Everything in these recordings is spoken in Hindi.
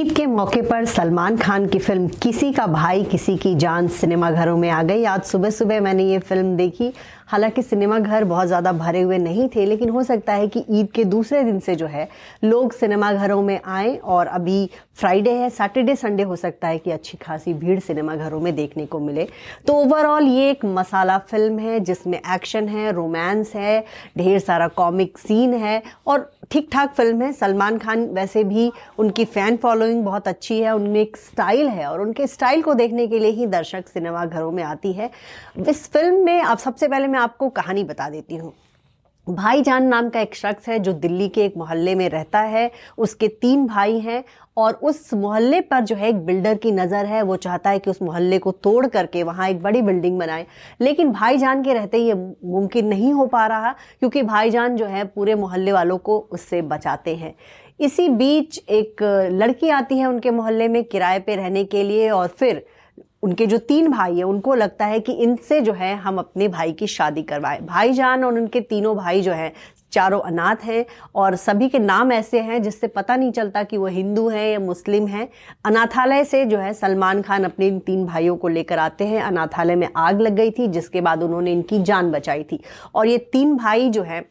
ईद के मौके पर सलमान खान की फ़िल्म किसी का भाई, किसी की जान सिनेमाघरों में आ गई। आज सुबह सुबह मैंने ये फ़िल्म देखी। हालाँकि सिनेमा घर बहुत ज़्यादा भरे हुए नहीं थे, लेकिन हो सकता है कि ईद के दूसरे दिन से जो है, लोग सिनेमा घरों में आए और अभी फ्राइडे है, सैटरडे, संडे हो सकता है कि अच्छी खासी भीड़ सिनेमा घरों में देखने को मिले। तो ओवरऑल ये एक मसाला फ़िल्म है, जिसमें एक्शन है रोमांस है, ढेर सारा कॉमिक सीन है और ठीक ठाक फ़िल्म है। सलमान खान वैसे भी उनकी फ़ैन फॉलोइंग बहुत अच्छी है, उनमें एक स्टाइल है और उनके स्टाइल को देखने के लिए ही दर्शक सिनेमा घरों में आती है। इस फ़िल्म में अब सबसे पहले मैं आपको कहानी बता देती हूँ। भाईजान नाम का एक शख्स है जो दिल्ली के एक मोहल्ले में रहता है। उसके तीन भाई हैं और उस मोहल्ले पर जो है एक बिल्डर की नज़र है। वो चाहता है कि उस मोहल्ले को तोड़ करके वहाँ एक बड़ी बिल्डिंग बनाए। लेकिन भाईजान के रहते ये मुमकिन नहीं हो पा रहा क्योंकि भाईजान जो है पूरे मोहल्ले वालों को उससे बचाते हैं। इसी बीच एक लड़की आती है उनके मोहल्ले में किराए पे रहने के लिए और फिर उनके जो तीन भाई हैं, उनको लगता है कि इनसे जो है हम अपने भाई की शादी करवाएँ। भाईजान और उनके तीनों भाई जो हैं, चारों अनाथ हैं और सभी के नाम ऐसे हैं जिससे पता नहीं चलता कि वो हिंदू हैं या मुस्लिम हैं। अनाथालय से जो है सलमान खान अपने इन तीन भाइयों को लेकर आते हैं। अनाथालय में आग लग गई थी, जिसके बाद उन्होंने इनकी जान बचाई थी। और ये तीन भाई जो हैं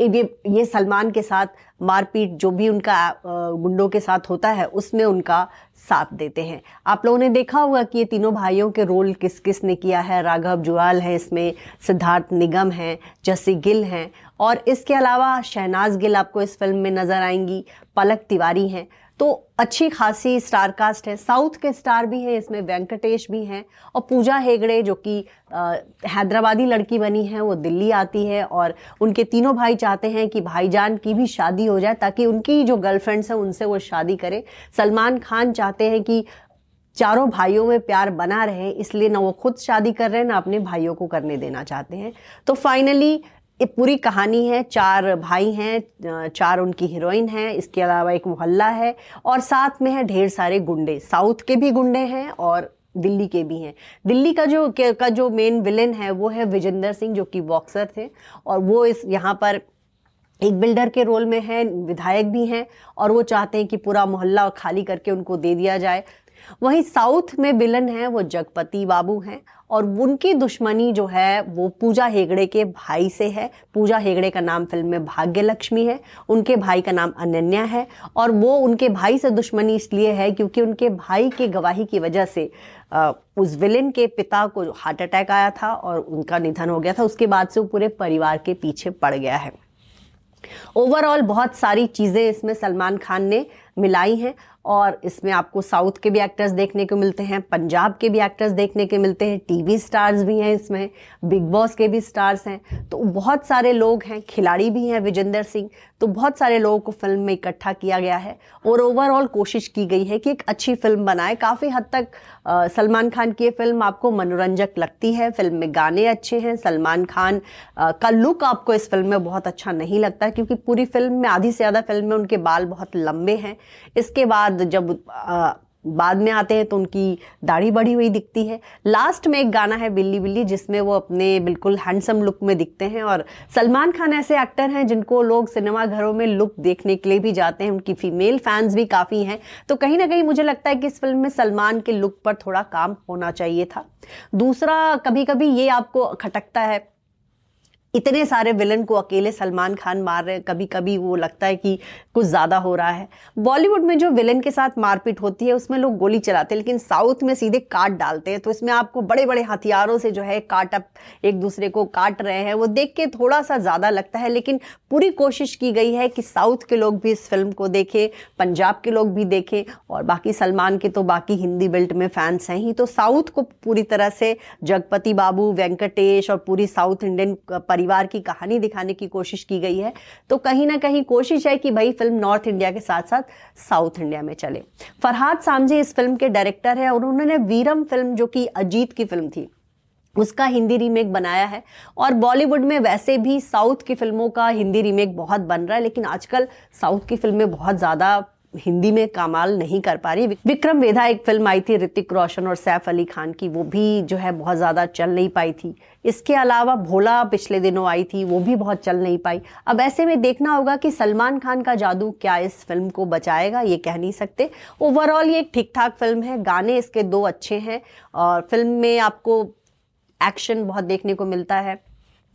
ये ये सलमान के साथ मारपीट जो भी उनका गुंडों के साथ होता है, उसमें उनका साथ देते हैं। आप लोगों ने देखा होगा कि ये तीनों भाइयों के रोल किस किस ने किया है? राघव जुआल है, इसमें सिद्धार्थ निगम हैं, जस्सी गिल हैं। और इसके अलावा शहनाज गिल आपको इस फ़िल्म में नज़र आएँगी। पलक तिवारी हैं। तो अच्छी खासी स्टार कास्ट है। साउथ के स्टार भी हैं, इसमें वेंकटेश भी हैं और पूजा हेगड़े जो कि हैदराबादी लड़की बनी है, वो दिल्ली आती है और उनके तीनों भाई चाहते हैं कि भाईजान की भी शादी हो जाए ताकि उनकी जो गर्लफ्रेंड्स हैं उनसे वो शादी करें। सलमान खान चाहते हैं कि चारों भाइयों में प्यार बना रहे, इसलिए ना वो खुद शादी कर रहे हैं ना अपने भाइयों को करने देना चाहते हैं। तो फाइनली ये पूरी कहानी है, चार भाई हैं चार उनकी हीरोइन हैं, इसके अलावा एक मोहल्ला है और साथ में है ढेर सारे गुंडे। साउथ के भी गुंडे हैं और दिल्ली के भी हैं। दिल्ली का जो का जो मेन विलेन है वो है विजेंदर सिंह, जो कि बॉक्सर थे और वो इस, यहाँ पर एक बिल्डर के रोल में है, विधायक भी हैं और वो चाहते हैं कि पूरा मोहल्ला खाली करके उनको दे दिया जाए। वहीं साउथ में विलन है, वो जगपति बाबू हैं और उनकी दुश्मनी जो है, वो पूजा हेगड़े के भाई से है। पूजा हेगड़े का नाम फ़िल्म में भाग्य लक्ष्मी है। उनके भाई का नाम अनन्या है और वो उनके भाई से दुश्मनी इसलिए है क्योंकि उनके भाई की गवाही की वजह से उस विलेन के पिता को हार्ट अटैक आया था और उनका निधन हो गया था। उसके बाद से वो पूरे परिवार के पीछे पड़ गया है। ओवरऑल बहुत सारी चीज़ें इसमें सलमान खान ने मिलाई हैं। और इसमें आपको साउथ के भी एक्टर्स देखने को मिलते हैं, पंजाब के भी एक्टर्स देखने के मिलते हैं, टीवी स्टार्स भी हैं इसमें, बिग बॉस के भी स्टार्स हैं। तो बहुत सारे लोग हैं, खिलाड़ी भी हैं विजेंदर सिंह तो बहुत सारे लोगों को फ़िल्म में इकट्ठा किया गया है और ओवरऑल कोशिश की गई है कि एक अच्छी फ़िल्म बनाए। काफ़ी हद तक सलमान खान की ये फ़िल्म आपको मनोरंजक लगती है फ़िल्म में गाने अच्छे हैं। सलमान खान आ, का लुक आपको इस फ़िल्म में बहुत अच्छा नहीं लगता क्योंकि पूरी फ़िल्म में आधी से ज़्यादा फ़िल्म में उनके बाल बहुत लंबे हैं। इसके बाद जब आ, बाद में आते हैं तो उनकी दाढ़ी बढ़ी हुई दिखती है। लास्ट में एक गाना है बिल्ली बिल्ली, जिसमें वो अपने बिल्कुल हैंडसम लुक में दिखते हैं और सलमान खान ऐसे एक्टर हैं जिनको लोग सिनेमा घरों में लुक देखने के लिए भी जाते हैं। उनकी फीमेल फैंस भी काफ़ी हैं। तो कहीं ना कहीं मुझे लगता है कि इस फ़िल्म में सलमान के लुक पर थोड़ा काम होना चाहिए था। दूसरा कभी कभी ये आपको खटकता है इतने सारे विलन को अकेले सलमान खान मार रहे कभी कभी वो लगता है कि कुछ ज़्यादा हो रहा है। बॉलीवुड में जो विलन के साथ मारपीट होती है, उसमें लोग गोली चलाते हैं, लेकिन साउथ में सीधे काट डालते हैं। तो इसमें आपको बड़े बड़े हथियारों से जो है काट अप, एक दूसरे को काट रहे हैं। वो देख के थोड़ा सा ज़्यादा लगता है, लेकिन पूरी कोशिश की गई है कि साउथ के लोग भी इस फ़िल्म को देखें, पंजाब के लोग भी देखें, और बाकी सलमान के तो बाकी हिंदी बेल्ट में फैंस हैं ही। तो साउथ को पूरी तरह से जगपति बाबू, वेंकटेश और पूरी साउथ इंडियन परिवार की कहानी दिखाने की कोशिश की गई है। तो कहीं ना कहीं कोशिश है कि भाई फ़िल्म नॉर्थ इंडिया के साथ साथ साउथ इंडिया में चले। फरहाद सामजी इस फ़िल्म के डायरेक्टर है और उन्होंने वीरम फ़िल्म जो कि अजीत की फ़िल्म थी, उसका हिंदी रीमेक बनाया है। और बॉलीवुड में वैसे भी साउथ की फ़िल्मों का हिंदी रीमेक बहुत बन रहा है, लेकिन आजकल साउथ की फ़िल्में बहुत ज़्यादा हिंदी में कमाल नहीं कर पा रही। विक्रम वेधा एक फ़िल्म आई थी ऋतिक रोशन और सैफ अली खान की, वो भी जो है बहुत ज़्यादा चल नहीं पाई थी। इसके अलावा भोला पिछले दिनों आई थी, वो भी बहुत चल नहीं पाई। अब ऐसे में देखना होगा कि सलमान खान का जादू क्या इस फ़िल्म को बचाएगा, ये कह नहीं सकते। ओवरऑल ये एक ठीक ठाक फ़िल्म है, गाने इसके दो अच्छे हैं और फ़िल्म में आपको एक्शन बहुत देखने को मिलता है।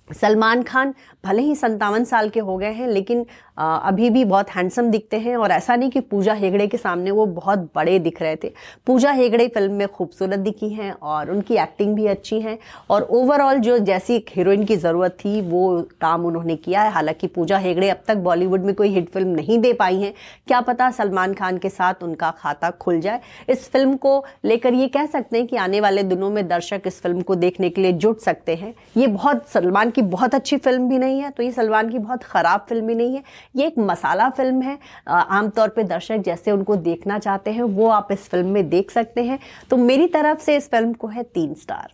सलमान खान भले ही संतावन साल के हो गए हैं, लेकिन अभी भी बहुत हैंडसम दिखते हैं, और ऐसा नहीं कि पूजा हेगड़े के सामने वो बहुत बड़े दिख रहे थे। पूजा हेगड़े फ़िल्म में खूबसूरत दिखी हैं, और उनकी एक्टिंग भी अच्छी है, और ओवरऑल जो जैसी एक हीरोइन की ज़रूरत थी, वो काम उन्होंने किया है। हालाँकि पूजा हेगड़े अब तक बॉलीवुड में कोई हिट फ़िल्म नहीं दे पाई हैं। क्या पता सलमान खान के साथ उनका खाता खुल जाए। इस फ़िल्म को लेकर ये कह सकते हैं कि आने वाले दिनों में दर्शक इस फ़िल्म को देखने के लिए जुट सकते हैं। ये बहुत सलमान की बहुत अच्छी फ़िल्म भी नहीं है तो ये सलमान की बहुत ख़राब फ़िल्म भी नहीं है। ये एक मसाला फ़िल्म है। आमतौर पर दर्शक जैसे उनको देखना चाहते हैं, वो आप इस फ़िल्म में देख सकते हैं। तो मेरी तरफ़ से इस फ़िल्म को है तीन स्टार।